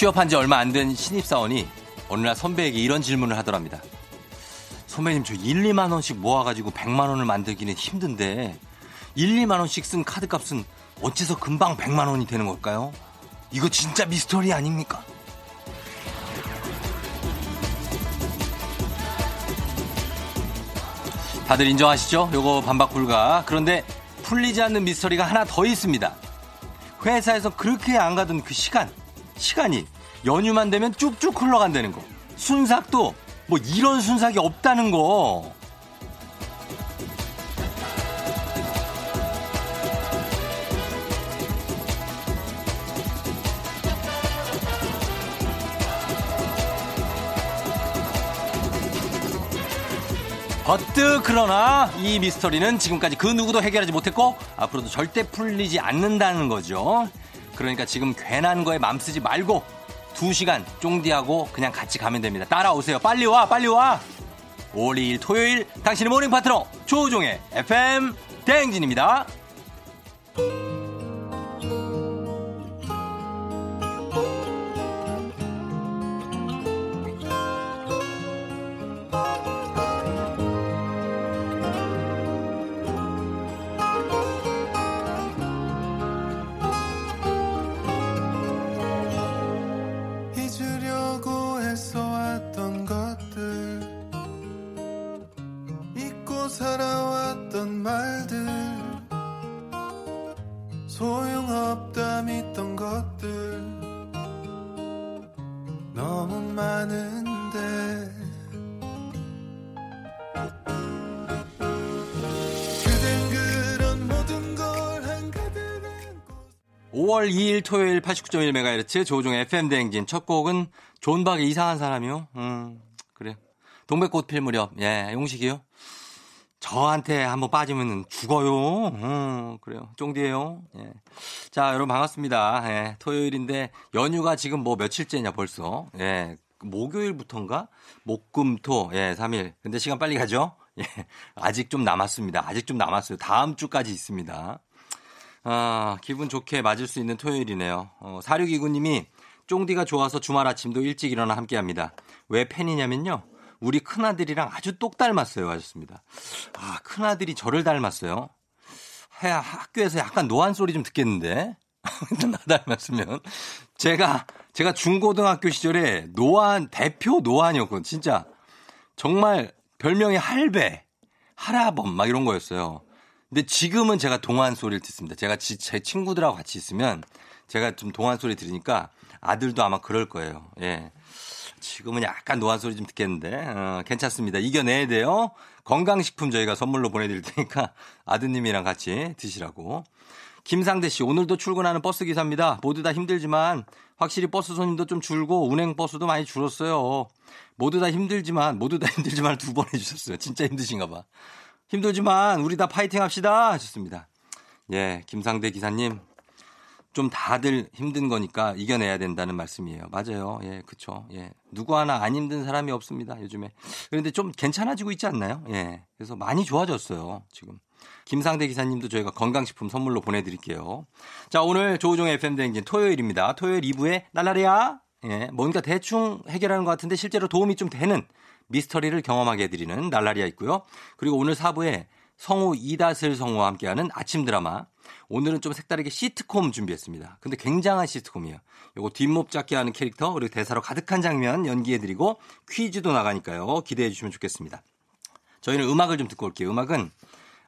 취업한 지 얼마 안 된 신입사원이 어느 날 선배에게 이런 질문을 하더랍니다. 선배님 저 1, 2만 원씩 모아가지고 100만 원을 만들기는 힘든데 1, 2만 원씩 쓴 카드 값은 어째서 금방 100만 원이 되는 걸까요? 이거 진짜 미스터리 아닙니까? 다들 인정하시죠? 요거 반박 불가. 그런데 풀리지 않는 미스터리가 하나 더 있습니다. 회사에서 그렇게 안 가던 그 시간, 시간이 연휴만 되면 쭉쭉 흘러간다는 거. 순삭도 뭐 이런 순삭이 없다는 거. 버뜩 그러나 이 미스터리는 지금까지 그 누구도 해결하지 못했고 앞으로도 절대 풀리지 않는다는 거죠. 그러니까 지금 괜한 거에 맘 쓰지 말고 두 시간 쫑디하고 그냥 같이 가면 됩니다. 따라오세요. 빨리 와, 빨리 와. 5월 2일 토요일 당신의 모닝 파트너 조우종의 FM 대행진입니다. 5월 2일 토요일 89.1MHz 조종의 FM 대행진 첫 곡은 존박의 이상한 사람이요. 음, 그래. 동백꽃 필 무렵. 예, 용식이요. 저한테 한번 빠지면 죽어요. 음, 그래요. 쫑디예요. 예. 자, 여러분 반갑습니다. 예, 토요일인데 연휴가 지금 뭐 며칠째냐 벌써. 예. 목요일부터인가? 목금토. 예, 3일. 근데 시간 빨리 가죠? 예. 아직 좀 남았습니다. 아직 좀 남았어요. 다음 주까지 있습니다. 아, 기분 좋게 맞을 수 있는 토요일이네요. 어, 4629님이 쫑디가 좋아서 주말 아침도 일찍 일어나 함께 합니다. 왜 팬이냐면요. 우리 큰아들이랑 아주 똑 닮았어요. 하셨습니다. 아, 큰아들이 저를 닮았어요. 해야 학교에서 약간 노안 소리 좀 듣겠는데. 나 닮았으면. 제가, 제가 중고등학교 시절에 노안, 대표 노안이었거든요. 진짜. 정말 별명이 할배, 할아범, 막 이런 거였어요. 근데 지금은 제가 동안 소리를 듣습니다. 제가 제 친구들하고 같이 있으면 제가 좀 동안 소리 들으니까 아들도 아마 그럴 거예요. 예. 지금은 약간 노안 소리 좀 듣겠는데 어, 괜찮습니다. 이겨내야 돼요. 건강식품 저희가 선물로 보내드릴 테니까 아드님이랑 같이 드시라고. 김상대 씨 오늘도 출근하는 버스 기사입니다. 모두 다 힘들지만 확실히 버스 손님도 좀 줄고 운행 버스도 많이 줄었어요. 모두 다 힘들지만 모두 다 힘들지만 두 번 해주셨어요. 진짜 힘드신가 봐. 힘들지만 우리 다 파이팅 합시다 하셨습니다. 예, 김상대 기사님 좀 다들 힘든 거니까 이겨내야 된다는 말씀이에요. 맞아요. 예, 그쵸. 예. 누구 하나 안 힘든 사람이 없습니다. 요즘에. 그런데 좀 괜찮아지고 있지 않나요? 예. 그래서 많이 좋아졌어요. 지금. 김상대 기사님도 저희가 건강식품 선물로 보내드릴게요. 자, 오늘 조우종 FM대행진 토요일입니다. 토요일 2부에 날라리야. 예. 뭔가 대충 해결하는 것 같은데 실제로 도움이 좀 되는 미스터리를 경험하게 해드리는 날라리아 있고요. 그리고 오늘 4부에 성우 이다슬 성우와 함께하는 아침 드라마. 오늘은 좀 색다르게 시트콤 준비했습니다. 근데 굉장한 시트콤이에요. 요거 뒷목 잡게 하는 캐릭터 그리고 대사로 가득한 장면 연기해드리고 퀴즈도 나가니까요. 기대해 주시면 좋겠습니다. 저희는 음악을 좀 듣고 올게요. 음악은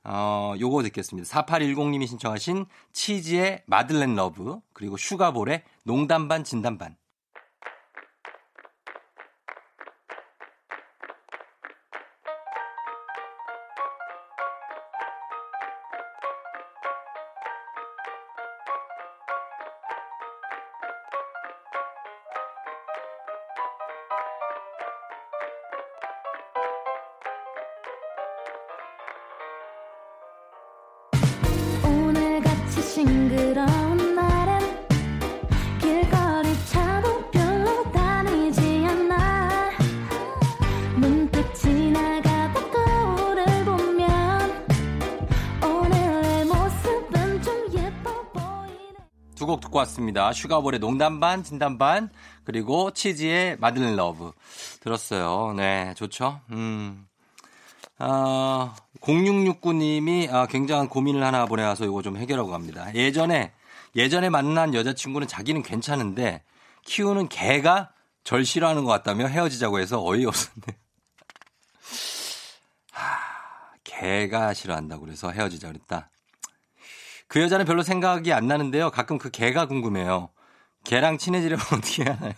어, 요거 듣겠습니다. 4810님이 신청하신 치즈의 Madeleine Love 그리고 슈가볼의 농담반 진담반 듣고 왔습니다. 슈가볼의 농담 반, 진담 반, 그리고 치즈의 Madeleine Love. 들었어요. 네, 좋죠. 음. 아, 0669님이 아, 굉장한 고민을 하나 보내와서 이거 좀 해결하고 갑니다. 예전에, 예전에 만난 여자친구는 자기는 괜찮은데 키우는 개가 절 싫어하는 것 같다며 헤어지자고 해서 어이없었네. 하, 개가 싫어한다고 그래서 헤어지자 그랬다. 그 여자는 별로 생각이 안 나는데요. 가끔 그 개가 궁금해요. 개랑 친해지려면 어떻게 하나요?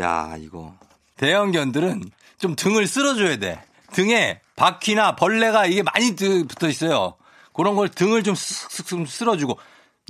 야, 이거. 대형견들은 좀 등을 쓸어줘야 돼. 등에 바퀴나 벌레가 이게 많이 붙어 있어요. 그런 걸 등을 좀 쓱쓱 쓸어주고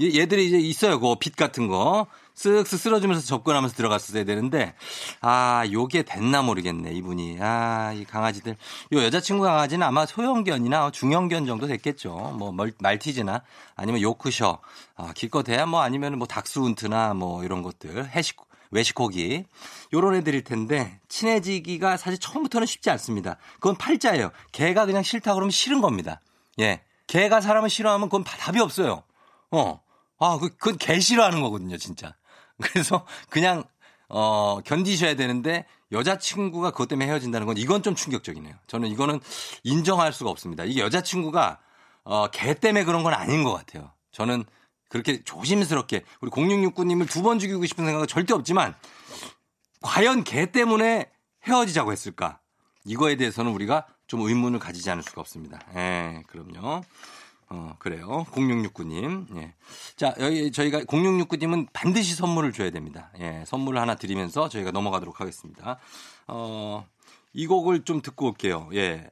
얘들이 이제 있어요. 그 빛 같은 거. 쓱쓱 쓸어주면서 접근하면서 들어갔어야 되는데, 아, 요게 됐나 모르겠네, 이분이. 아, 이 강아지들. 요 여자친구 강아지는 아마 소형견이나 중형견 정도 됐겠죠. 뭐, 말티즈나 아니면 요크셔. 아, 기껏해야 뭐 아니면 뭐 닥스훈트나 뭐 이런 것들. 해식, 외식고기. 요런 애들일 텐데, 친해지기가 사실 처음부터는 쉽지 않습니다. 그건 팔자예요. 개가 그냥 싫다 그러면 싫은 겁니다. 예. 개가 사람을 싫어하면 그건 답이 없어요. 어. 아, 그, 그건 개 싫어하는 거거든요, 진짜. 그래서 그냥, 어, 견디셔야 되는데 여자친구가 그것 때문에 헤어진다는 건 이건 좀 충격적이네요. 저는 이거는 인정할 수가 없습니다. 이게 여자친구가, 어, 개 때문에 그런 건 아닌 것 같아요. 저는 그렇게 조심스럽게 우리 0669님을 두 번 죽이고 싶은 생각은 절대 없지만 과연 개 때문에 헤어지자고 했을까? 이거에 대해서는 우리가 좀 의문을 가지지 않을 수가 없습니다. 예, 그럼요. 어, 그래요. 0669님. 예. 자, 여기 저희가 0669님은 반드시 선물을 줘야 됩니다. 예, 선물을 하나 드리면서 저희가 넘어가도록 하겠습니다. 어, 이 곡을 좀 듣고 올게요. 예.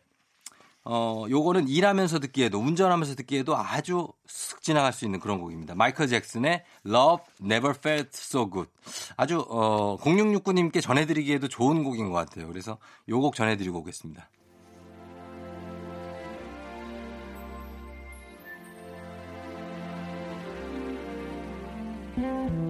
어, 요거는 일하면서 듣기에도, 운전하면서 듣기에도 아주 쓱 지나갈 수 있는 그런 곡입니다. 마이클 잭슨의 Love Never Felt So Good. 아주, 어, 0669님께 전해드리기에도 좋은 곡인 것 같아요. 그래서 요 곡 전해드리고 오겠습니다. Mm-hmm.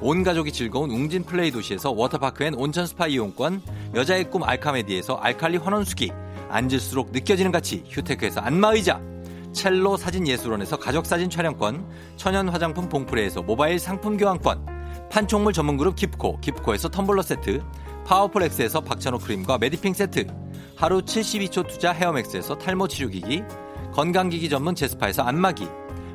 온 가족이 즐거운 웅진 플레이 도시에서 워터파크 and 온천 스파 이용권, 여자의 꿈 알카메디에서 알칼리 환원수기, 앉을수록 느껴지는 가치 휴테크에서 안마의자, 첼로 사진예술원에서 가족사진 촬영권, 천연 화장품 봉프레에서 모바일 상품 교환권, 판촉물 전문그룹 기프코, 기프코에서 텀블러 세트, 파워풀엑스에서 박찬호 크림과 메디핑 세트, 하루 72초 투자 헤어맥스에서 탈모 치료기기, 건강기기 전문 제스파에서 안마기,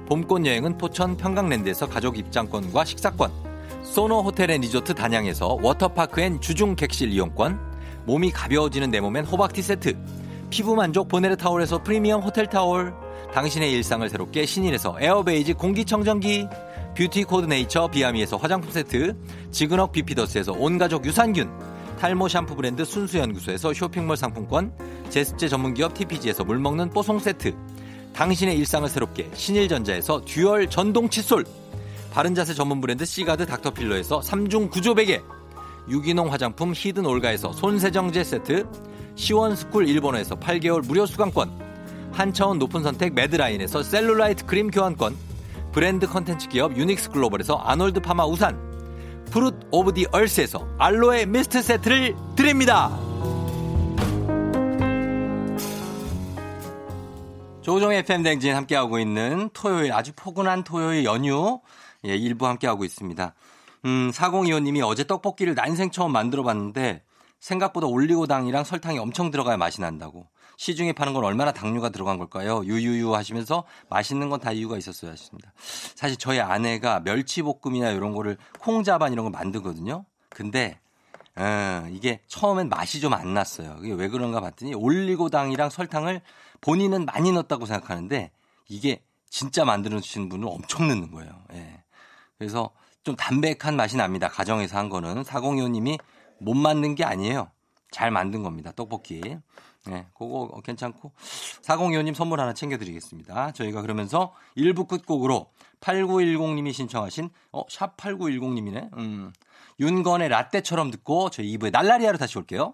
봄꽃 여행은 포천 평강랜드에서 가족 입장권과 식사권, 소노 호텔 앤 리조트 단양에서 워터파크 and 주중 객실 이용권, 몸이 가벼워지는 내 몸엔 호박티 세트, 피부 만족 보네르 타올에서 프리미엄 호텔 타올, 당신의 일상을 새롭게 신일에서 에어베이지 공기청정기, 뷰티 코드네이처 비아미에서 화장품 세트, 지근억 비피더스에서 온가족 유산균, 탈모 샴푸 브랜드 순수연구소에서 쇼핑몰 상품권, 제습제 전문기업 TPG에서 물먹는 뽀송 세트, 당신의 일상을 새롭게 신일전자에서 듀얼 전동 칫솔, 바른자세 전문 브랜드 시가드 닥터필러에서 3중 구조 베개 유기농 화장품 히든 올가에서 손세정제 세트 시원스쿨 일본어에서 8개월 무료 수강권 한차원 높은 선택 매드라인에서 셀룰라이트 크림 교환권 브랜드 컨텐츠 기업 유닉스 글로벌에서 아놀드 파마 우산 프룻 오브 디 얼스에서 알로에 미스트 세트를 드립니다. 조종의 FM 댕진 함께하고 있는 토요일 아주 포근한 토요일 연휴 예, 일부 함께하고 있습니다. 음, 4025님이 어제 떡볶이를 난생 처음 만들어 봤는데 생각보다 올리고당이랑 설탕이 엄청 들어가야 맛이 난다고. 시중에 파는 건 얼마나 당류가 들어간 걸까요? 유유유 하시면서 맛있는 건 다 이유가 있었어야 하십니다. 사실 저희 아내가 멸치볶음이나 이런 거를 콩자반 이런 걸 만들거든요. 근데 에, 이게 처음엔 맛이 좀 안 났어요. 이게 왜 그런가 봤더니 올리고당이랑 설탕을 본인은 많이 넣었다고 생각하는데 이게 진짜 만들어 주시는 분은 엄청 넣는 거예요. 예. 그래서 좀 담백한 맛이 납니다. 가정에서 한 거는. 402호님이 못 만든 게 아니에요. 잘 만든 겁니다. 떡볶이. 네, 그거 괜찮고. 402호님 선물 하나 챙겨드리겠습니다. 저희가 그러면서 1부 끝곡으로 8910님이 신청하신, 어, 샵 8910님이네. 음. 윤건의 라떼처럼 듣고 저희 2부에 날라리아로 다시 올게요.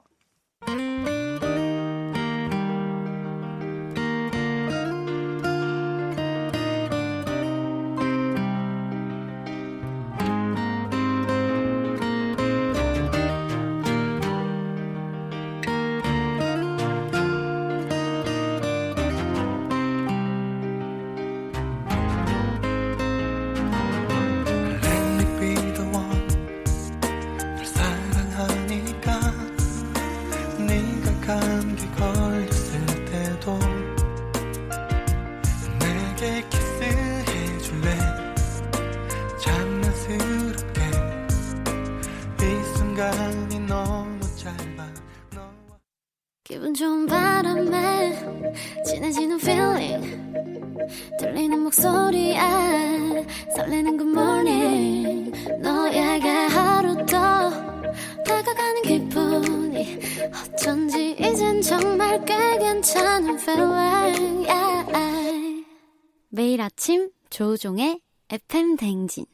조종의 FM 댕진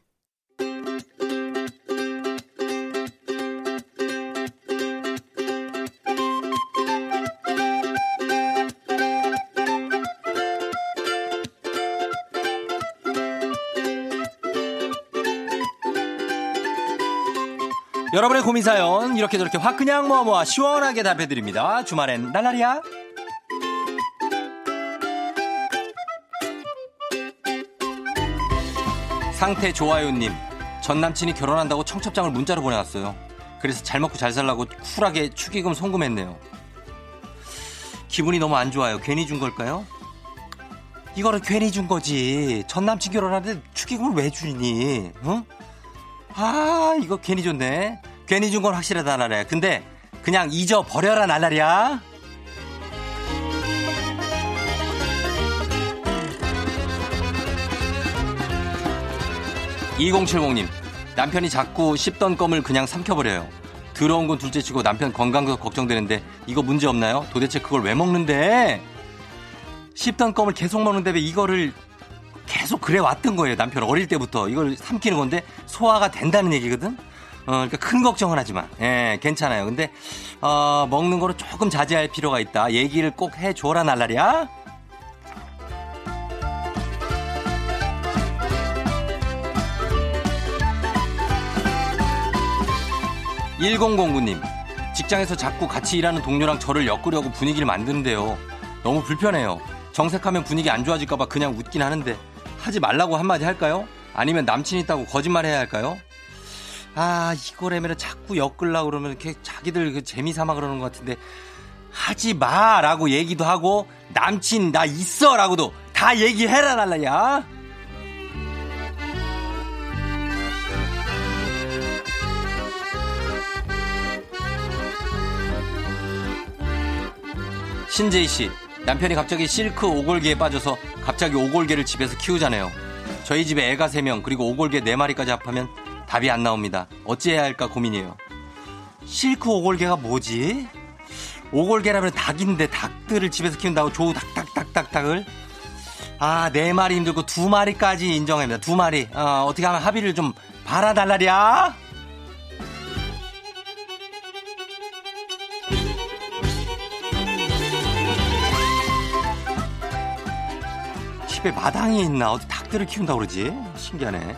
여러분의 고민 사연 이렇게 저렇게 확 그냥 모아 모아 시원하게 답해드립니다. 주말엔 날라리야. 상태 좋아요님, 전 남친이 결혼한다고 청첩장을 문자로 보내왔어요. 그래서 잘 먹고 잘 살라고 쿨하게 축의금 송금했네요. 기분이 너무 안 좋아요. 괜히 준 걸까요? 이거를 괜히 준 거지. 전 남친 결혼하는데 축의금을 왜 주니? 응? 아, 이거 괜히 줬네. 괜히 준 건 확실하다, 나래. 근데 그냥 잊어버려라, 날라리야. 2070님, 남편이 자꾸 씹던 껌을 그냥 삼켜버려요. 들어온 건 둘째치고 남편 건강도 걱정되는데 이거 문제 없나요? 도대체 그걸 왜 먹는데? 씹던 껌을 계속 먹는데 왜 이거를 계속 그래 왔던 거예요. 남편 어릴 때부터 이걸 삼키는 건데 소화가 된다는 얘기거든. 어, 그러니까 큰 걱정은 하지 마. 예, 괜찮아요. 근데 어, 먹는 거를 조금 자제할 필요가 있다. 얘기를 꼭 해줘라 날라리야. 1009님, 직장에서 자꾸 같이 일하는 동료랑 저를 엮으려고 분위기를 만드는데요. 너무 불편해요. 정색하면 분위기 안 좋아질까봐 그냥 웃긴 하는데 하지 말라고 한마디 할까요? 아니면 남친 있다고 거짓말 해야 할까요? 아, 이거라면 자꾸 엮으려고 그러면 이렇게 자기들 그 재미 삼아 그러는 것 같은데 하지 마 라고 얘기도 하고 남친 나 있어 라고도 다 얘기해라 날라야. 신재희 씨, 남편이 갑자기 실크 오골개에 빠져서 갑자기 오골개를 집에서 키우자네요. 저희 집에 애가 3명, 그리고 오골개 4마리까지 합하면 답이 안 나옵니다. 어찌해야 할까 고민이에요. 실크 오골개가 뭐지? 오골개라면 닭인데 닭들을 집에서 키운다고 조우 닭닭닭닭닭을? 아, 네 마리 힘들고 두 마리까지 인정합니다. 두 마리. 어, 어떻게 하면 합의를 좀 바라달라랴? 집에 마당이 있나? 어디 닭들을 키운다고 그러지? 신기하네.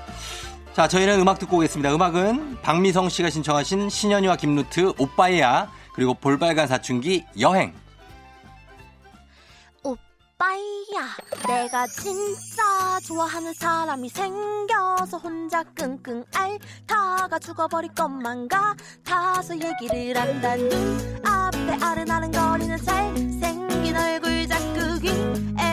자, 저희는 음악 듣고 오겠습니다. 음악은 박미성 씨가 신청하신 신현이와 김루트 오빠야 그리고 볼빨간 사춘기 여행. 오빠야, 내가 진짜 좋아하는 사람이 생겨서 혼자 끙끙 앓다가 죽어버릴 것만 같아서 얘기를 한다. 눈 앞에 아른아른거리는 잘생긴 얼굴 자꾸 귀애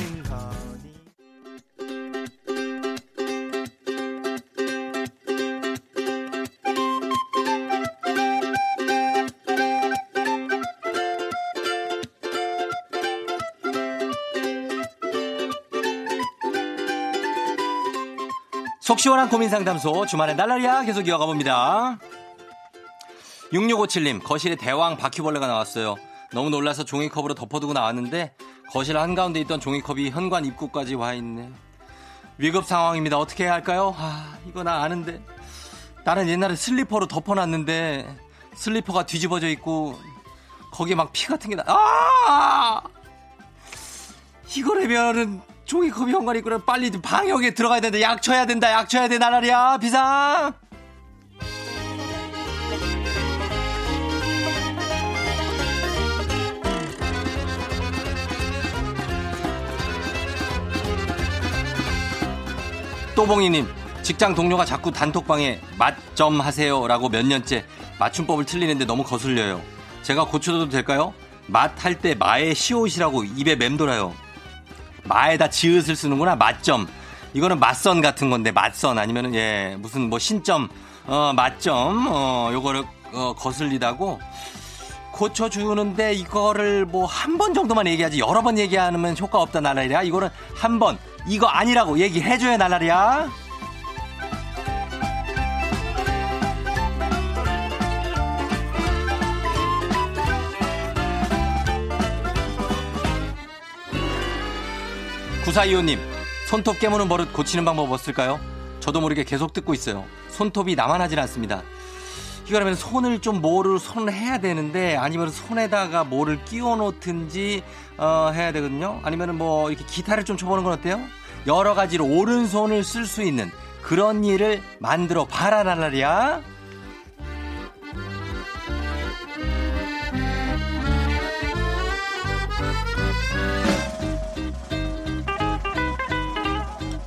시원한 고민 상담소 주말에 날라리야 계속 이어가 봅니다. 6657님 거실에 대왕 바퀴벌레가 나왔어요. 너무 놀라서 종이컵으로 덮어두고 나왔는데 거실 한가운데 있던 종이컵이 현관 입구까지 와 있네. 위급 상황입니다. 어떻게 해야 할까요? 아, 이거 나 아는데. 나는 옛날에 슬리퍼로 덮어놨는데 슬리퍼가 뒤집어져 있고 거기에 막 피 같은 게 나. 아! 이거라면은 종이컵이 현관 입구를 빨리 방역에 들어가야 되는데 약 쳐야 된다. 약 쳐야 돼 나라리야 비상. 또봉이님, 직장 동료가 자꾸 단톡방에 맛좀 하세요라고 몇 년째 맞춤법을 틀리는데 너무 거슬려요. 제가 고쳐도 될까요? 맛 할 때 마의 시옷이라고 입에 맴돌아요. 마에다 지읒을 쓰는구나. 맛점. 이거는 맛선 같은 건데 맛선 아니면은 예 무슨 뭐 신점 어 맛점 어 요거를 어, 거슬리다고 고쳐주는데 이거를 뭐 한 번 정도만 얘기하지 여러 번 얘기하면 효과 없다 나라리야. 이거는 한 번 이거 아니라고 얘기해줘야 나라리야. 구사이호님 손톱 깨무는 버릇 고치는 방법 없을까요? 저도 모르게 계속 듣고 있어요. 손톱이 나만 하질 않습니다. 이거라면 손을 좀 뭐를 손을 해야 되는데 아니면 손에다가 뭐를 끼워 놓든지 어, 해야 되거든요. 아니면 뭐 이렇게 기타를 좀 쳐보는 건 어때요? 여러 가지로 오른손을 쓸 수 있는 그런 일을 만들어 봐라 날라리야.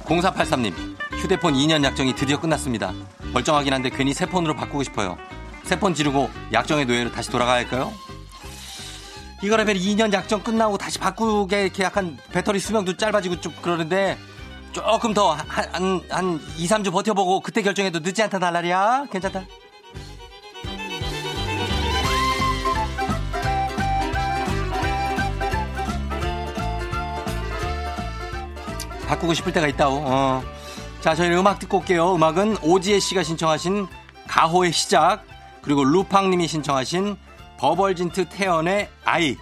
공사팔삼님 휴대폰 2년 약정이 드디어 끝났습니다. 멀쩡하긴 한데 괜히 새 폰으로 바꾸고 싶어요. 새 폰 지르고 약정의 노예로 다시 돌아가야 할까요? 이거라면 2년 약정 끝나고 다시 바꾸게 이렇게 약간 배터리 수명도 짧아지고 좀 그러는데 조금 더 한, 한, 한 2, 3주 버텨보고 그때 결정해도 늦지 않다 달라리야. 괜찮다. 바꾸고 싶을 때가 있다고. 어. 자, 저희는 음악 듣고 올게요. 음악은 오지혜 씨가 신청하신 가호의 시작, 그리고 루팡님이 신청하신 버벌진트 태연의 아이.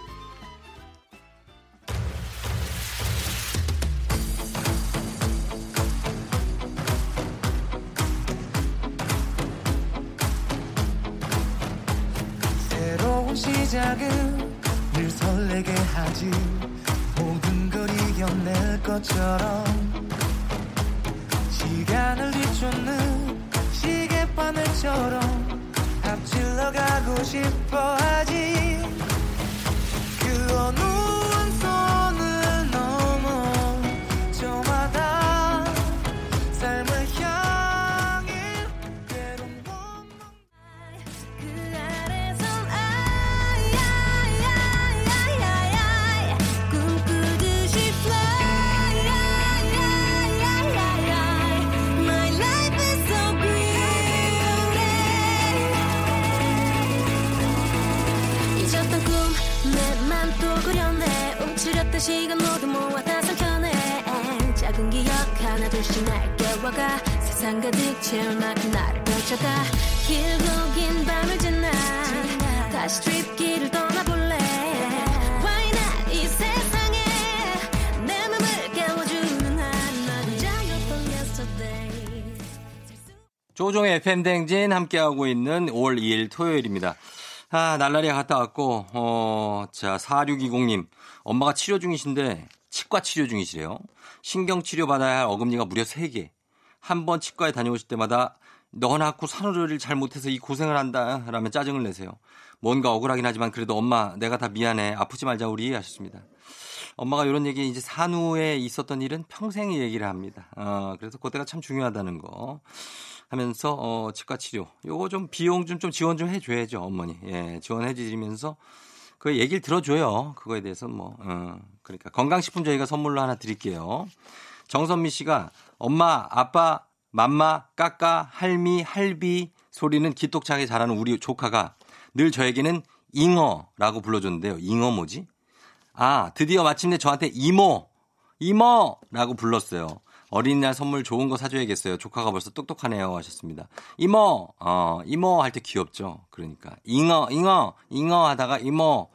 조종의 FM대행진 함께하고 있는 5월 2일 토요일입니다. 아, 날라리 갔다 왔고, 어, 자, 4620님. 엄마가 치료 중이신데, 치과 치료 중이시래요. 신경치료 받아야 할 어금니가 무려 3개. 한 번 치과에 다녀오실 때마다 너 낳고 산후조리를 잘 못해서 이 고생을 한다. 라면 짜증을 내세요. 뭔가 억울하긴 하지만 그래도 엄마, 내가 다 미안해. 아프지 말자, 우리. 하셨습니다. 엄마가 이런 얘기 이제 산후에 있었던 일은 평생 얘기를 합니다. 어, 그래서 그때가 참 중요하다는 거. 하면서 어 치과 치료. 요거 좀 비용 좀 좀 지원 좀 해줘야죠 어머니. 예 지원해 주시면서 그 얘기를 들어줘요. 그거에 대해서 뭐 어, 그러니까 건강식품 저희가 선물로 하나 드릴게요. 정선미 씨가 엄마 아빠 맘마 까까 할미 할비 소리는 기똑차게 잘하는 우리 조카가 늘 저에게는 잉어라고 불러줬는데요. 잉어 뭐지? 아 드디어 마침내 저한테 이모 이모라고 불렀어요 어린이날 선물 좋은 거 사줘야겠어요. 조카가 벌써 똑똑하네요. 하셨습니다. 이모, 어, 이모 할 때 귀엽죠. 그러니까. 잉어, 잉어, 잉어 하다가 이모.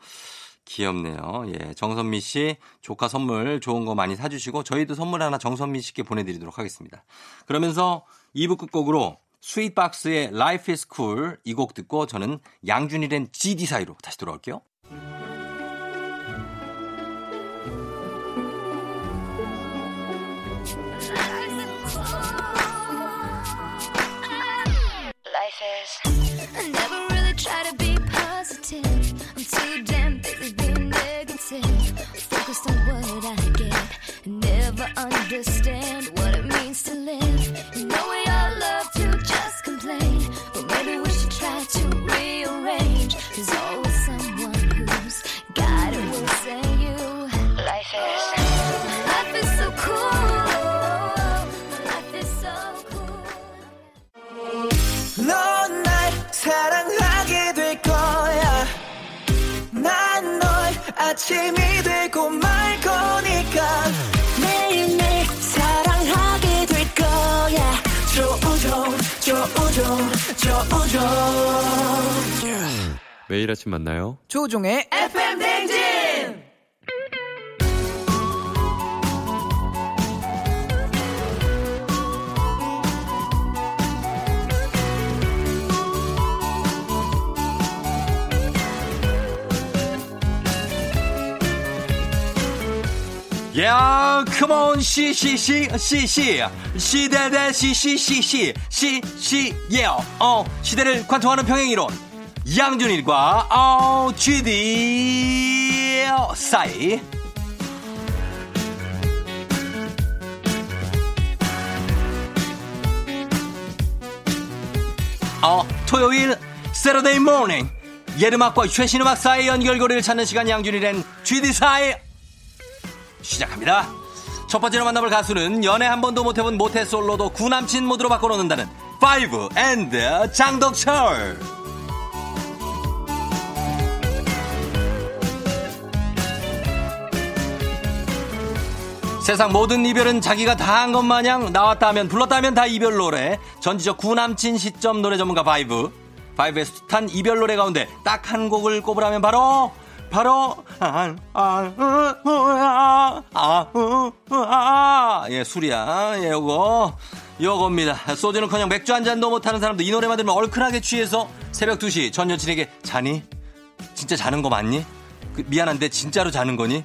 귀엽네요. 예. 정선미 씨, 조카 선물 좋은 거 많이 사주시고, 저희도 선물 하나 정선미 씨께 보내드리도록 하겠습니다. 그러면서 2부 끝곡으로 스윗박스의 Life is Cool 이 곡 듣고 저는 양준일의 GD 사이로 다시 돌아올게요. I never really try to be positive. I'm too damn busy being negative. Focused on what I get. Never understand what it means to live. You know we 조우종 매일 아침 만나요. 조우종의 FM 댕진 야, 컴온 시 시 시 시 시 시대대 시 시 시 시 시 시 예요. 어, 시대를 관통하는 평행 이론. 양준일과 어 GD 사이. 어, 토요일 Saturday morning 예음악과 최신 음악 사이 연결고리를 찾는 시간 양준일의 GD 사이 시작합니다. 첫 번째로 만나볼 가수는 연애 한 번도 못 해본 모태 솔로도 구남친 모드로 바꿔놓는다는 바이브 and 장덕철. 세상 모든 이별은 자기가 다 한 것 마냥 나왔다 하면 불렀다 하면 다 이별 노래. 전지적 구남친 시점 노래 전문가 바이브. 바이브의 숱한 이별 노래 가운데 딱 한 곡을 꼽으라면 바로 바로 아, 아, 아, 아, 아, 예, 술이야. 예, 요거. 요겁니다. 소주는커녕 맥주 한 잔도 못하는 사람도 이 노래만 들으면 얼큰하게 취해서 새벽 2시 전 여친에게 자니? 진짜 자는 거 맞니? 그, 미안한데 진짜로 자는 거니?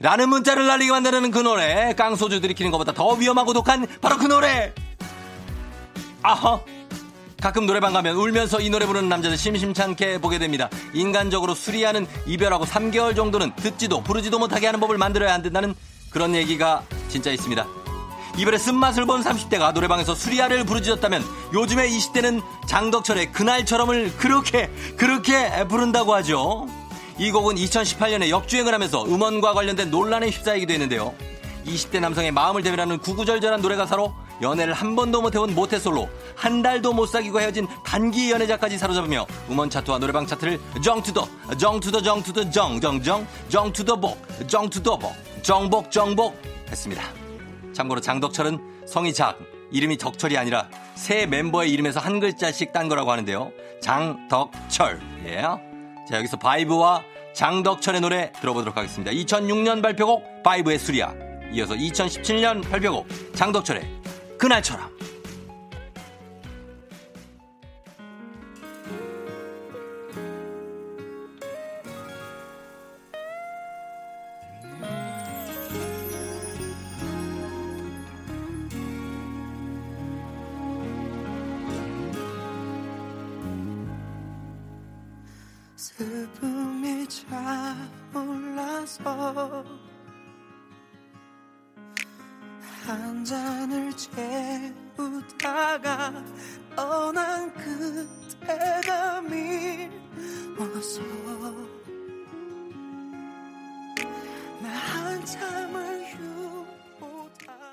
라는 문자를 날리게 만드는 그 노래. 깡소주 들이키는 것보다 더 위험하고 독한 바로 그 노래. 아하. 가끔 노래방 가면 울면서 이 노래 부르는 남자들 심심찮게 보게 됩니다. 인간적으로 수리하는 이별하고 3개월 정도는 듣지도 부르지도 못하게 하는 법을 만들어야 한다는 그런 얘기가 진짜 있습니다. 이별의 쓴맛을 본 30대가 노래방에서 수리아를 부르짖었다면 요즘의 20대는 장덕철의 그날처럼을 그렇게 그렇게 부른다고 하죠. 이 곡은 2018년에 역주행을 하면서 음원과 관련된 논란에 휩싸이기도 했는데요. 20대 남성의 마음을 대변하는 구구절절한 노래 가사로 연애를 한 번도 못 해본 모태솔로 한 달도 못 사귀고 헤어진 단기 연애자까지 사로잡으며 음원 차트와 노래방 차트를 정투더 정투더 정투더 정정정 정투더 복 정투더 복 정복 정복 했습니다. 참고로 장덕철은 성이 작 이름이 덕철이 아니라 새 멤버의 이름에서 한 글자씩 딴 거라고 하는데요. 장덕철 예. 자 여기서 바이브와 장덕철의 노래 들어보도록 하겠습니다. 2006년 발표곡 바이브의 수리야 이어서 2017년 발표곡 장덕철의 그날처럼 미워서 나 한참을 유보다가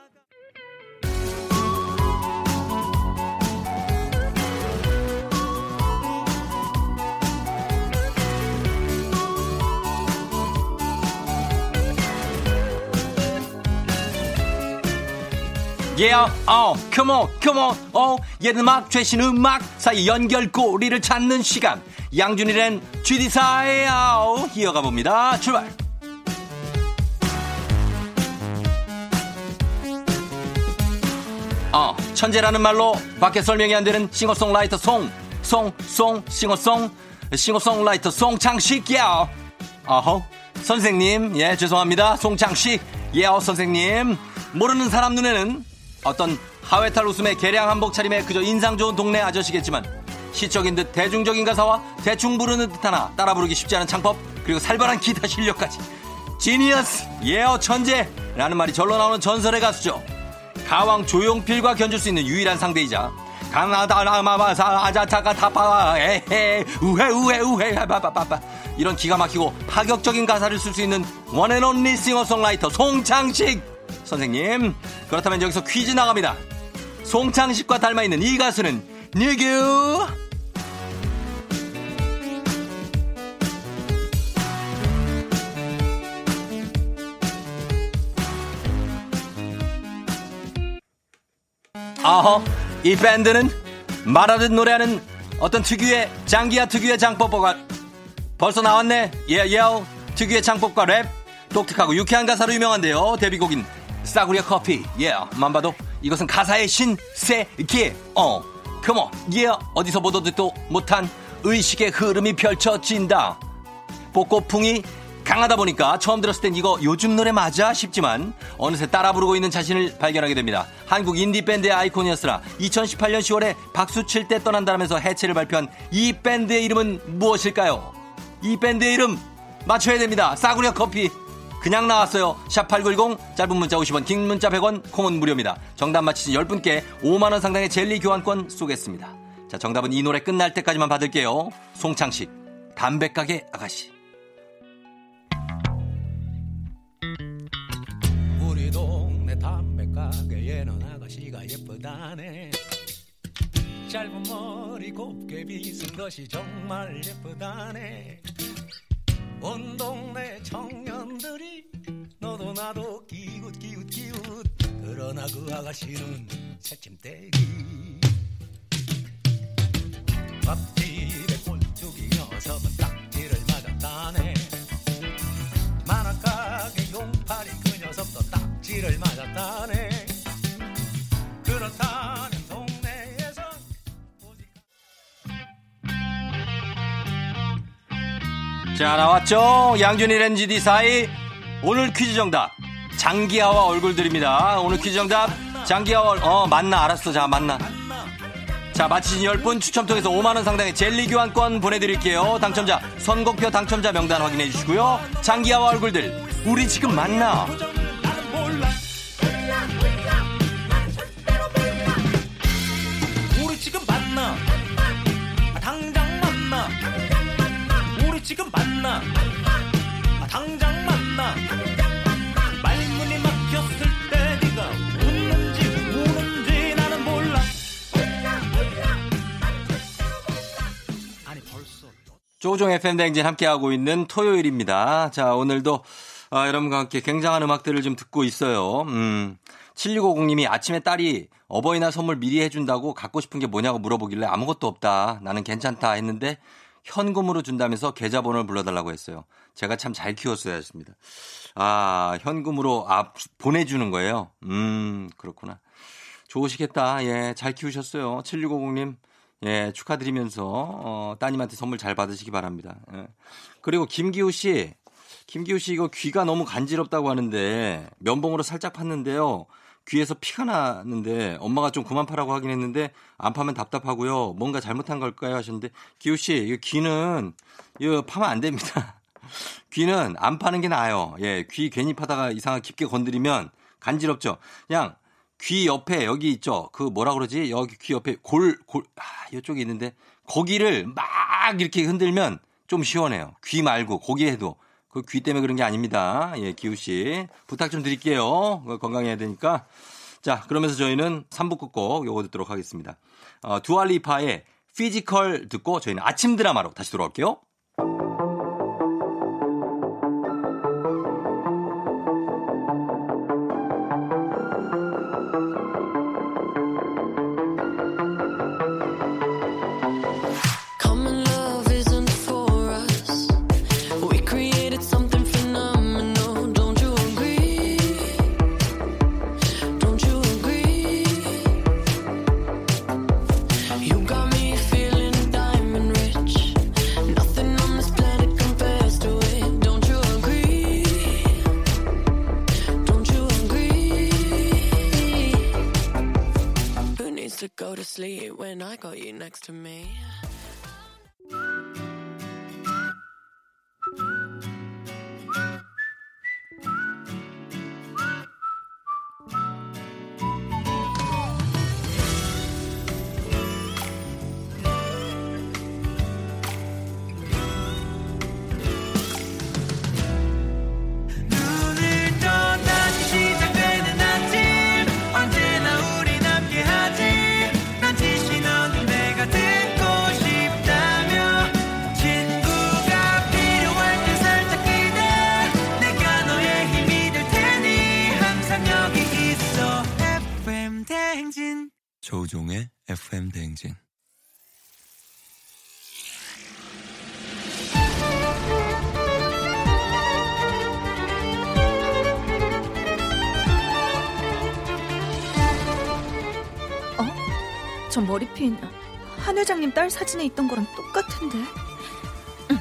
Yeah, 어, come on, come on, 어, 옛 음악, 최신 음악 사이 연결고리를 찾는 시간. 양준일의 GD사의 아우, 이어가 봅니다. 출발! 어, 천재라는 말로 밖에 설명이 안 되는 싱어송라이터 송, 송, 송, 싱어송, 싱어송라이터 송창식, 야! 어허, 선생님, 예, 죄송합니다. 송창식, 예, 어, 선생님. 모르는 사람 눈에는 어떤 하회탈 웃음에 개량 한복 차림에 그저 인상 좋은 동네 아저씨겠지만 시적인 듯 대중적인 가사와 대충 부르는 듯 하나 따라 부르기 쉽지 않은 창법 그리고 살벌한 기타 실력까지. genius 예어 천재라는 말이 절로 나오는 전설의 가수죠. 가왕 조용필과 견줄 수 있는 유일한 상대이자 가나다라마바사 아자차카 타파 에헤 우헤 우헤 우헤 바바바바. 이런 기가 막히고 파격적인 가사를 쓸 수 있는 원앤온리 싱어송라이터 송창식 선생님. 그렇다면 여기서 퀴즈 나갑니다. 송창식과 닮아있는 이 가수는 누구? 아허, 이 밴드는 말하듯 노래하는 어떤 특유의 장기야 특유의 장법과 벌써 나왔네. 예, 예, 특유의 창법과 랩, 독특하고 유쾌한 가사로 유명한데요. 데뷔곡인 싸구려 커피. 예, 만 봐도 이것은 가사의 신, 세, 계, 어, come on, 예, 어디서 보도 듣도 못한 의식의 흐름이 펼쳐진다. 복고풍이 강하다 보니까 처음 들었을 땐 이거 요즘 노래 맞아 싶지만 어느새 따라 부르고 있는 자신을 발견하게 됩니다. 한국 인디 밴드의 아이콘이었으나 2018년 10월에 박수 칠 때 떠난다면서 해체를 발표한 이 밴드의 이름은 무엇일까요? 이 밴드의 이름 맞춰야 됩니다. 싸구려 커피. 그냥 나왔어요. 샵8910 짧은 문자 50원 긴 문자 100원 콩은 무료입니다. 정답 맞히신 10분께 5만원 상당의 젤리 교환권 쏘겠습니다. 자 정답은 이 노래 끝날 때까지만 받을게요. 송창식 담배가게 아가씨 짧은 머리 곱게 빗은 것이 정말 예쁘다네. 온 동네 청년들이 너도 나도 기웃 기웃 기웃. 그러나 그 아가씨는 새침대기. 밥집에 꼴뚜기 녀석은 딱지를 맞았다네. 만화가게 용팔이 그 녀석도 딱지를 맞았다네. 그렇다 자 나왔죠? 양준이 렌지 디 사이. 오늘 퀴즈 정답. 장기하와 얼굴들입니다. 오늘 퀴즈 정답. 장기하와 얼- 어 맞나. 알았어. 자 맞나. 자 맞히신 10분 추첨 통해서 5만원 상당의 젤리 교환권 보내드릴게요. 당첨자 선곡표 당첨자 명단 확인해 주시고요. 장기하와 얼굴들 우리 지금 맞나 조종 FM 댕진 함께하고 있는 토요일입니다. 자, 오늘도 아, 여러분과 함께 굉장한 음악들을 좀 듣고 있어요. 음. 7650님이 아침에 딸이 어버이날 선물 미리 해준다고 갖고 싶은 게 뭐냐고 물어보길래 아무것도 없다. 나는 괜찮다 했는데 현금으로 준다면서 계좌번호를 불러달라고 했어요. 제가 참 잘 키웠어야 했습니다. 아, 현금으로 아, 보내주는 거예요. 음, 그렇구나. 좋으시겠다. 예, 잘 키우셨어요. 7650님. 예, 축하드리면서, 어, 따님한테 선물 잘 받으시기 바랍니다. 예. 그리고 김기우 씨. 김기우 씨 이거 귀가 너무 간지럽다고 하는데 면봉으로 살짝 팠는데요. 귀에서 피가 나는데 엄마가 좀 그만 파라고 하긴 했는데 안 파면 답답하고요. 뭔가 잘못한 걸까요 하셨는데 기우 씨, 이 귀는 이거 파면 안 됩니다. 귀는 안 파는 게 나아요. 예, 귀 괜히 파다가 이상하게 깊게 건드리면 간지럽죠. 그냥 귀 옆에 여기 있죠. 그 뭐라 그러지? 여기 귀 옆에 골, 골, 아, 이쪽에 있는데 거기를 막 이렇게 흔들면 좀 시원해요. 귀 말고 거기 해도. 그 귀 때문에 그런 게 아닙니다. 예, 기우 씨. 부탁 좀 드릴게요. 그거 건강해야 되니까. 자, 그러면서 저희는 3부 끝곡 요거 듣도록 하겠습니다. 어, Dua Lipa의 Physical 듣고 저희는 아침 드라마로 다시 돌아올게요. Next to me. 저 머리핀 한 회장님 딸 사진에 있던 거랑 똑같은데. 음.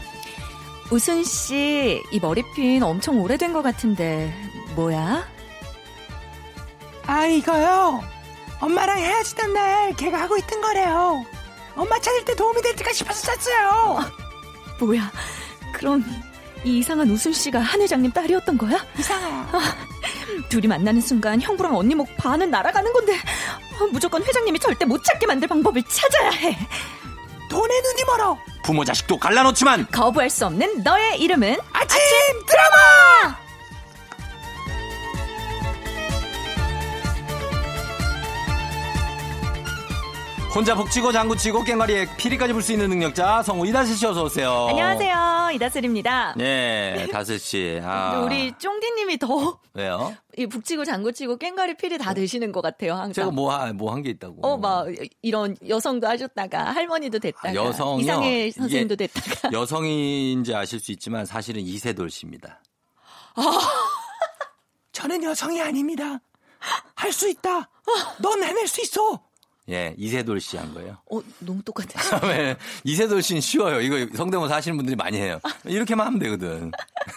우순 씨, 이 머리핀 엄청 오래된 것 같은데 뭐야? 아 이거요 엄마랑 헤어지던 날 걔가 하고 있던 거래요 엄마 찾을 때 도움이 될까 싶어서 샀어요 뭐야? 그럼 이 이상한 우순 씨가 한 회장님 딸이었던 거야? 이상해요 둘이 만나는 순간 형부랑 언니 목 반은 날아가는 건데 어, 무조건 회장님이 절대 못 찾게 만들 방법을 찾아야 해. 돈에 눈이 멀어. 부모 자식도 갈라놓지만 거부할 수 없는 너의 이름은 아침 드라마 혼자 북치고 장구치고 깽가리에 피리까지 불 수 있는 능력자 성우 이다슬 씨 어서 오세요. 안녕하세요 이다슬입니다. 네, 다슬 씨. 아, 우리 쫑디님이 더 왜요? 이 북치고 장구치고 깽가리 필이 다 되시는 것 같아요 항상. 제가 뭐뭐한 게 있다고. 어, 막 이런 여성도 하셨다가 할머니도 됐다가 아, 여성이요? 이상해 선생님도 됐다가 여성인지 아실 수 있지만 사실은 이세돌 씨입니다. 저는 여성이 아닙니다 할 수 있다 넌 해낼 수 있어 예, 이세돌 씨 한 거예요. 어 너무 똑같아. 네, 이세돌 씨는 쉬워요. 이거 성대모사 하시는 분들이 많이 해요. 이렇게만 하면 되거든.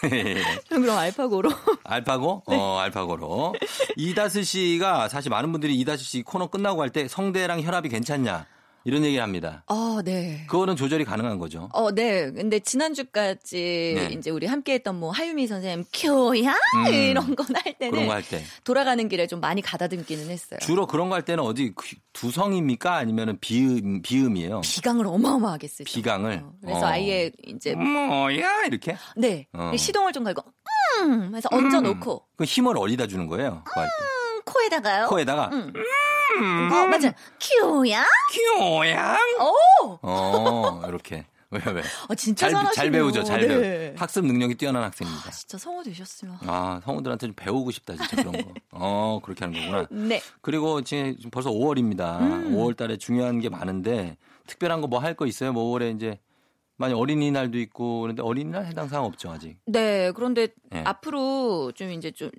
그럼 그럼 알파고로. 알파고? 네. 어, 알파고로. 이다슬 씨가 사실 많은 분들이 이다슬 씨 코너 끝나고 할 때 성대랑 혈압이 괜찮냐 이런 얘기를 합니다. 어, 네. 그거는 조절이 가능한 거죠. 어, 네. 근데 지난주까지 네. 이제 우리 함께 했던 뭐 하유미 선생님 교양 음. 이런 건할 그런 때는 거할 때. 돌아가는 길에 좀 많이 가다듬기는 했어요. 주로 그런 거 할 때는 어디 그 두성입니까? 아니면은 비음, 비음이에요? 비강을 어마어마하게 쓰죠. 비강을? 어, 그래서 어. 아예 이제 뭐야? 이렇게? 네 어. 시동을 좀 걸고 음 해서 얹어 놓고 그 힘을 어디다 주는 거예요? 그거 할 때. 음, 코에다가요. 코에다가 음. 어 맞아. 교양. 교양? 오. 어, 이렇게. 왜, 왜? 아 진짜 잘, 잘하시네요. 잘 배우죠, 잘 네. 배우. 학습 능력이 뛰어난 학생입니다. 아, 진짜 성우 되셨으면. 아, 성우들한테 좀 배우고 싶다, 진짜 그런 거. 어, 그렇게 하는 거구나. 네. 그리고 지금 벌써 5월입니다. 음. 5월 달에 중요한 게 많은데, 특별한 거 뭐 할 거 있어요? 뭐 5월에 이제, 많이 어린이날도 있고, 그런데 어린이날 해당 사항 없죠, 아직. 네, 그런데 네. 앞으로 좀 이제 좀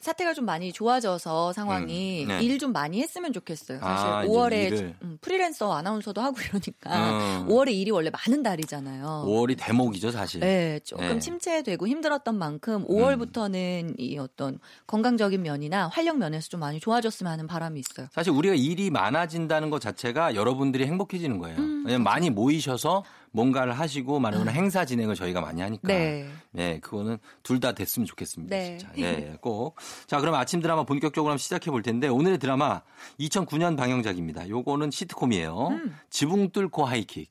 사태가 좀 많이 좋아져서 상황이 음, 네. 일좀 많이 했으면 좋겠어요. 사실 아, 이제 5월에 일을. 음, 프리랜서 아나운서도 하고 이러니까 음. 5월에 일이 원래 많은 달이잖아요. 5월이 대목이죠, 사실. 네, 조금 네. 침체되고 힘들었던 만큼 음. 5월부터는 이 어떤 건강적인 면이나 활력 면에서 좀 많이 좋아졌으면 하는 바람이 있어요. 사실 우리가 일이 많아진다는 것 자체가 여러분들이 행복해지는 거예요. 음, 왜냐면 많이 모이셔서 뭔가를 하시고 말하면 행사 진행을 저희가 많이 하니까. 네. 네, 그거는 둘 다 됐으면 좋겠습니다. 네. 진짜. 예, 예, 꼭. 자, 그럼 아침 드라마 본격적으로 한번 시작해 볼 텐데 오늘의 드라마 2009년 방영작입니다. 요거는 시트콤이에요. 음. 지붕 뚫고 하이킥.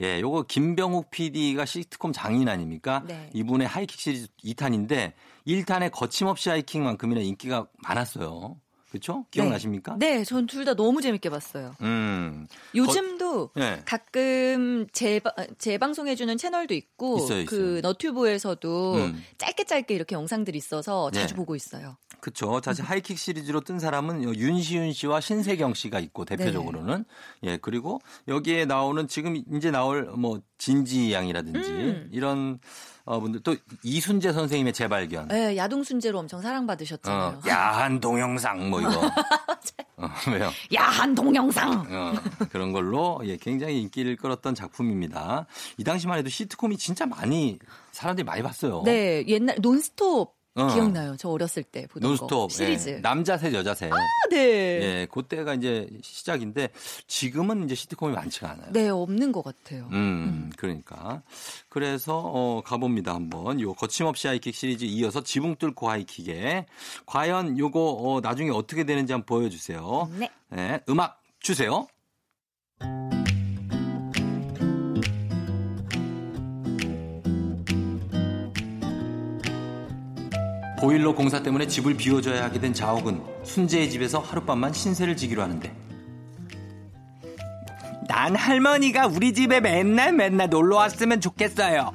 예, 요거 김병욱 PD가 시트콤 장인 아닙니까? 네. 이분의 하이킥 시리즈 2탄인데 1탄에 거침없이 하이킥만큼이나 인기가 많았어요. 그렇죠? 기억나십니까? 네, 전 둘 다 너무 재밌게 봤어요. 음. 요즘도 네. 가끔 재, 재방송해 주는 채널도 있고 있어요, 그 있어요. 너튜브에서도 음. 짧게 짧게 이렇게 영상들이 있어서 자주 네. 보고 있어요. 그쵸. 사실 하이킥 시리즈로 뜬 사람은 요 윤시윤 씨와 신세경 씨가 있고 대표적으로는 예 그리고 여기에 나오는 지금 이제 나올 뭐 진지 양이라든지 음. 이런 어 분들 또 이순재 선생님의 재발견. 네, 야동 순재로 엄청 사랑받으셨잖아요. 어, 야한 동영상 뭐 이거. 어, 왜요? 야한 동영상. 어, 그런 걸로 예, 굉장히 인기를 끌었던 작품입니다. 이 당시만 해도 시트콤이 진짜 많이 사람들이 많이 봤어요. 네, 옛날 논스톱 어. 기억나요. 저 어렸을 때 보던 거. 논스톱 시리즈. 예, 남자 셋 여자 셋. 아, 네. 예, 그때가 이제 시작인데 지금은 이제 시트콤이 많지가 않아요. 네, 없는 것 같아요. 음, 그러니까. 그래서, 어, 가봅니다, 한번. 요, 거침없이 하이킥 시리즈 이어서 지붕 뚫고 하이킥에. 과연 요거, 어, 나중에 어떻게 되는지 한번 보여주세요. 네. 네, 음악 주세요. 보일러 공사 때문에 집을 비워줘야 하게 된 자옥은 순재의 집에서 하룻밤만 신세를 지기로 하는데 난 할머니가 우리 집에 맨날 맨날 놀러 왔으면 좋겠어요.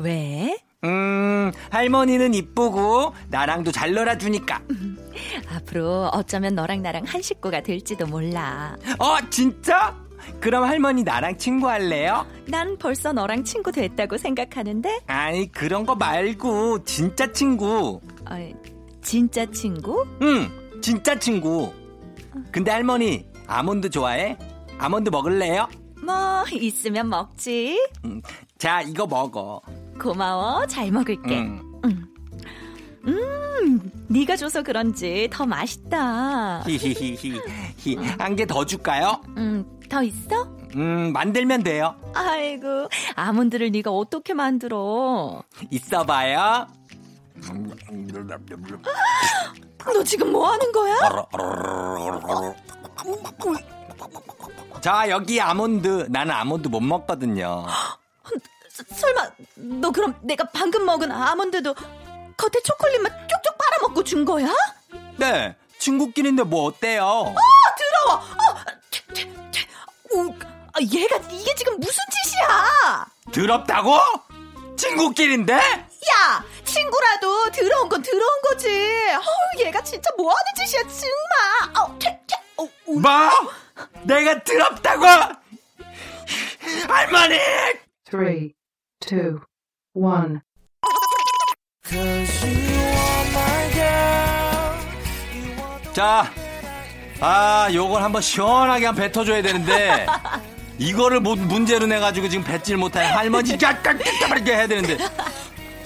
왜? 음, 할머니는 이쁘고 나랑도 잘 놀아주니까. 앞으로 어쩌면 너랑 나랑 한 식구가 될지도 몰라. 어, 진짜? 그럼 할머니 나랑 친구할래요? 난 벌써 너랑 친구 됐다고 생각하는데, 아니, 그런 거 말고 진짜 친구. 아, 진짜 친구? 응, 진짜 친구. 근데 할머니, 아몬드 좋아해? 아몬드 먹을래요? 뭐 있으면 먹지. 음, 자, 이거 먹어. 고마워. 잘 먹을게. 음. 음, 네가 줘서 그런지 더 맛있다. 히히히히. 한 개 더 줄까요? 음, 더 있어? 음, 만들면 돼요. 아이고, 아몬드를 네가 어떻게 만들어? 있어봐요. 너 지금 뭐 하는 거야? 자, 여기 아몬드. 나는 아몬드 못 먹거든요. 서- 설마 너 그럼 내가 방금 먹은 아몬드도 겉에 초콜릿만 쪽쪽 빨아먹고 준 거야? 네, 친구끼리인데 뭐 어때요? 더러워. 어, 퇴, 퇴, 퇴. 오, 아, 얘가 이게 지금 무슨 짓이야? 더럽다고? 친구끼리인데? 야, 친구라도 더러운 건 더러운 거지. 어우, 얘가 진짜 뭐 하는 짓이야, 정말. 어, 퇴, 퇴. 어, 어. 뭐? 내가 더럽다고? 할머니! three, two, one. 자, 아, 요걸 한번 시원하게 한번 뱉어줘야 되는데, 이거를 못- 문제로 내가지고 지금 뱉질 못해. 할머니, 깍깍깍깍 해야 되는데.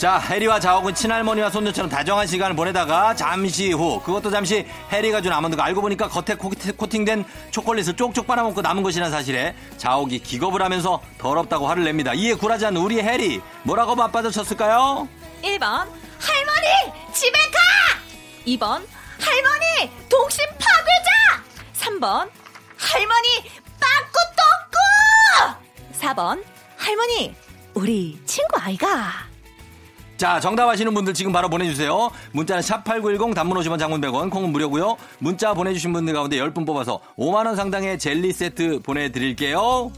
자, 해리와 자옥은 친할머니와 손녀처럼 다정한 시간을 보내다가 잠시 후, 그것도 잠시 해리가 준 아몬드가 알고 보니까 겉에 코팅된 초콜릿을 쪽쪽 빨아먹고 남은 것이라는 사실에 자옥이 기겁을 하면서 더럽다고 화를 냅니다. 이에 굴하지 않는 우리 해리, 뭐라고 맞받아 쳤을까요? 1번, 할머니, 집에 가! 2번, 할머니, 동심 파괴자! 3번, 할머니, 빵꾸 똥꾸! 4번, 할머니, 우리 친구 아이가. 자, 정답 아시는 분들 지금 바로 보내주세요. 문자는 샵8910 단문 50원 장문 100원 콩은 무료고요. 문자 보내주신 분들 가운데 10분 뽑아서 5만원 상당의 젤리 세트 보내드릴게요. Oh.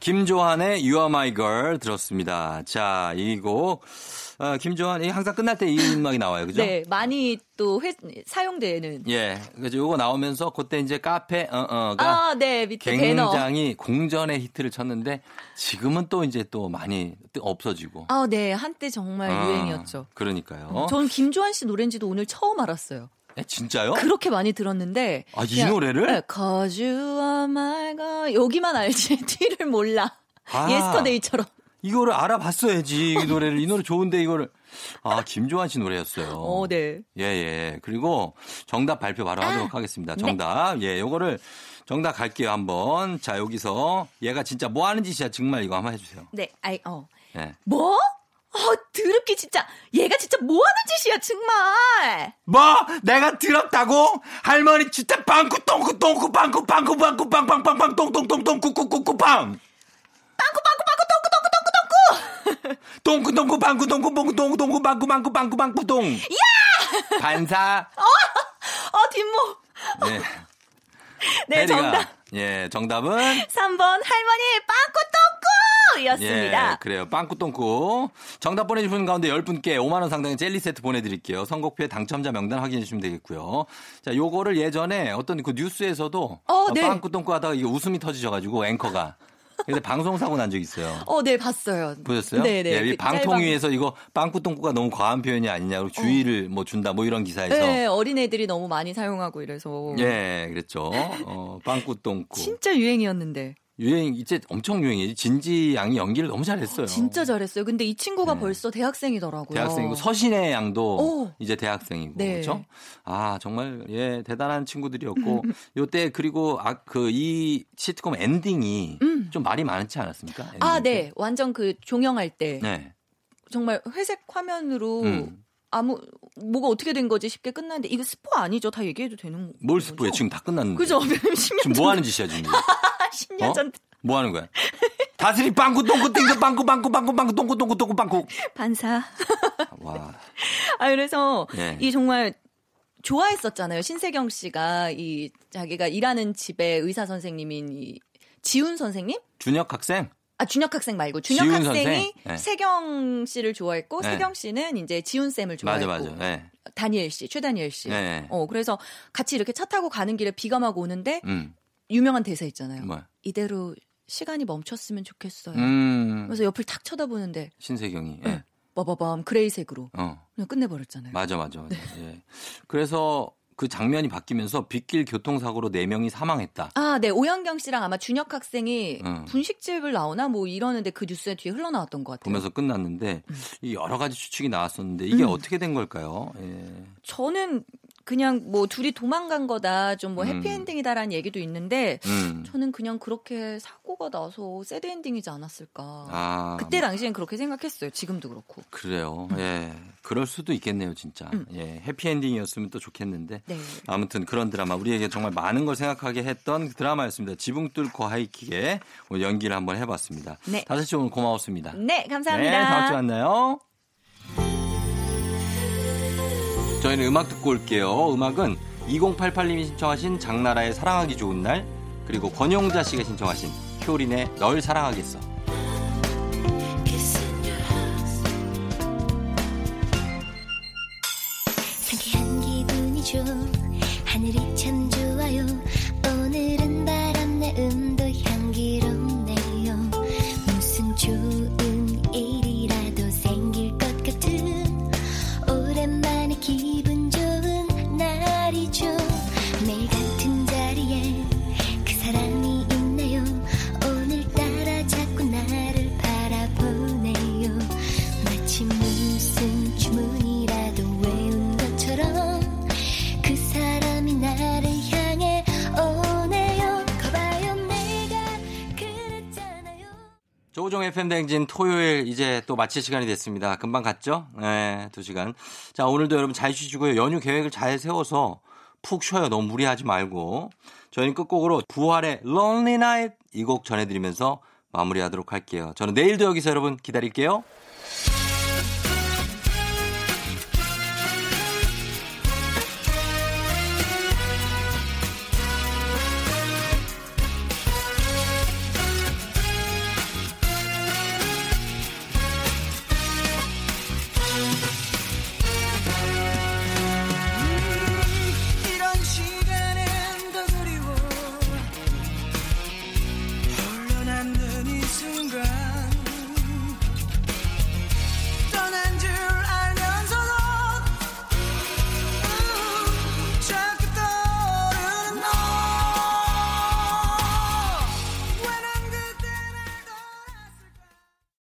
김조한의 You Are My Girl 들었습니다. 자, 이 곡. 어, 김조한, 이 항상 끝날 때 이 음악이 나와요. 그죠? 네, 많이 또 회, 사용되는. 예. 그래서 요거 나오면서 그때 이제 카페, 어, 어 가 아, 네, 밑에 배너. 굉장히 공전의 히트를 쳤는데 지금은 또 이제 또 많이 없어지고. 아, 네, 한때 정말 아, 유행이었죠. 그러니까요. 전 김조한 씨 노래인지도 오늘 처음 알았어요. 에, 진짜요? 그렇게 많이 들었는데. 아, 이 그냥, 노래를? 네, Cause you are my God. 여기만 알지. 뒤를 몰라. 아. Yesterday처럼. 이거를 알아봤어야지 이 노래를 이 노래 좋은데 이거를 아 김조한 씨 노래였어요. 어, 네. 예예. 그리고 정답 발표 바로 하도록 하겠습니다. 네. 정답 예 요거를 정답 갈게요 한번. 자 여기서 얘가 진짜 뭐 하는 짓이야 정말 이거 한번 해주세요. 네, 아이, 어. 예. 뭐? 어, 드럽게 진짜. 얘가 진짜 뭐 하는 짓이야, 정말. 뭐 내가 들었다고 할머니 진짜 빵꾸 똥꾸 똥꾸 빵꾸 빵꾸 빵꾸 빵빵빵빵 똥똥똥똥 꾸꾸꾸꾸 빵. 빵꾸, 빵꾸, 빵꾸, 똥꾸, 똥꾸, 똥꾸, 똥꾸. 똥꾸 똥꾸 빵꾸 똥꾸 똥꾸 똥꾸 똥꾸 빵꾸 빵꾸 빵꾸 빵꾸 똥. 야! 반사. 어, 뒷목. 네. 네, 정답. 예, 정답은 3번, 할머니, 빵꾸, 였습니다. 예, 그래요. 빵꾸똥꾸. 정답 보내주신 분 가운데 10분께 5만 원 상당의 젤리 세트 보내드릴게요. 선곡표에 당첨자 명단 확인해 주시면 되겠고요. 자, 요거를 예전에 어떤 그 뉴스에서도 어, 네. 빵꾸똥꾸 하다가 이게 웃음이 터지셔가지고 앵커가. 근데 방송 사고 난 적 있어요. 어, 네, 봤어요. 보셨어요? 네네. 예, 이그 방통위에서 이거 빵꾸똥꾸가 너무 과한 표현이 아니냐고 주의를 뭐 준다 뭐 이런 기사에서. 네, 어린애들이 너무 많이 사용하고 이래서. 예, 그랬죠. 어, 빵꾸똥꾸. 진짜 유행이었는데. 유행, 이제 엄청 유행이지. 진지 양이 연기를 너무 잘했어요. 진짜 잘했어요. 근데 이 친구가 네. 벌써 대학생이더라고요. 대학생이고 서신의 양도 오. 이제 대학생이고 네. 그렇죠? 아 정말 예 대단한 친구들이었고 요때 그리고 아 그 이 시트콤 엔딩이 음. 좀 말이 많지 않았습니까? 아? 네. 완전 그 종영할 때 네. 정말 회색 화면으로 음. 아무 뭐가 어떻게 된 거지 싶게 끝났는데 이거 스포 아니죠? 다 얘기해도 되는 뭘 거죠? 스포해 지금 다 끝났는데. 그죠? 10년 지금 뭐 하는 짓이야 지금? 10년 어? 전 뭐 하는 거야? 다스리 빵꾸 똥꾸 띵크 빵꾸 빵꾸 빵꾸 빵꾸 똥꾸 똥꾸 똥꾸 빵꾸. 반사. 와. 아 그래서 예. 이 정말 좋아했었잖아요. 신세경 씨가 이 자기가 일하는 집에 의사 선생님인 이 지훈 선생님? 준혁 학생? 아 준혁 학생 말고 준혁 지훈 학생이? 네. 세경 씨를 좋아했고 네. 세경 씨는 이제 지훈 쌤을 맞아 좋아했고 맞아. 네. 다니엘 씨, 최다니엘 씨. 네. 어 그래서 같이 이렇게 차 타고 가는 길에 비가 막 오는데 음. 유명한 대사 있잖아요. 뭐야? 이대로 시간이 멈췄으면 좋겠어요. 음. 그래서 옆을 탁 쳐다보는데 신세경이. 예. 네. 빠바밤 그레이색으로 어. 그냥 끝내버렸잖아요. 맞아, 맞아, 맞아. 네. 예. 그래서 그 장면이 바뀌면서 빗길 교통사고로 4명이 사망했다. 아, 네. 오영경 씨랑 아마 준혁 학생이 응. 분식집을 나오나 뭐 이러는데 그 뉴스에 뒤에 흘러나왔던 것 같아요. 보면서 끝났는데 이 여러 가지 추측이 나왔었는데 이게 음. 어떻게 된 걸까요? 예. 저는 그냥 뭐 둘이 도망간 거다 좀뭐 음. 해피엔딩이다라는 얘기도 있는데 음. 저는 그냥 그렇게 사고가 나서 새드 엔딩이지 않았을까. 아. 그때 당시엔 그렇게 생각했어요. 지금도 그렇고. 그래요. 예. 그럴 수도 있겠네요, 진짜. 음. 예. 해피엔딩이었으면 또 좋겠는데. 네. 아무튼 그런 드라마 우리에게 정말 많은 걸 생각하게 했던 드라마였습니다. 지붕 뚫고 하이킥에 연기를 한번 해봤습니다. 네. 다섯 시 오늘 고마웠습니다. 네, 감사합니다. 네, 다음 주에 만나요. 저희는 음악 듣고 올게요. 음악은 2088님이 신청하신 장나라의 사랑하기 좋은 날 그리고 권용자 씨가 신청하신 효린의 널 사랑하겠어. 조종 FM 댕진 토요일 이제 또 마칠 시간이 됐습니다. 금방 갔죠? 네, 두 시간. 자, 오늘도 여러분 잘 쉬시고요. 연휴 계획을 잘 세워서 푹 쉬어요. 너무 무리하지 말고. 저희는 끝곡으로 부활의 Lonely Night 이 곡 전해드리면서 마무리하도록 할게요. 저는 내일도 여기서 여러분 기다릴게요.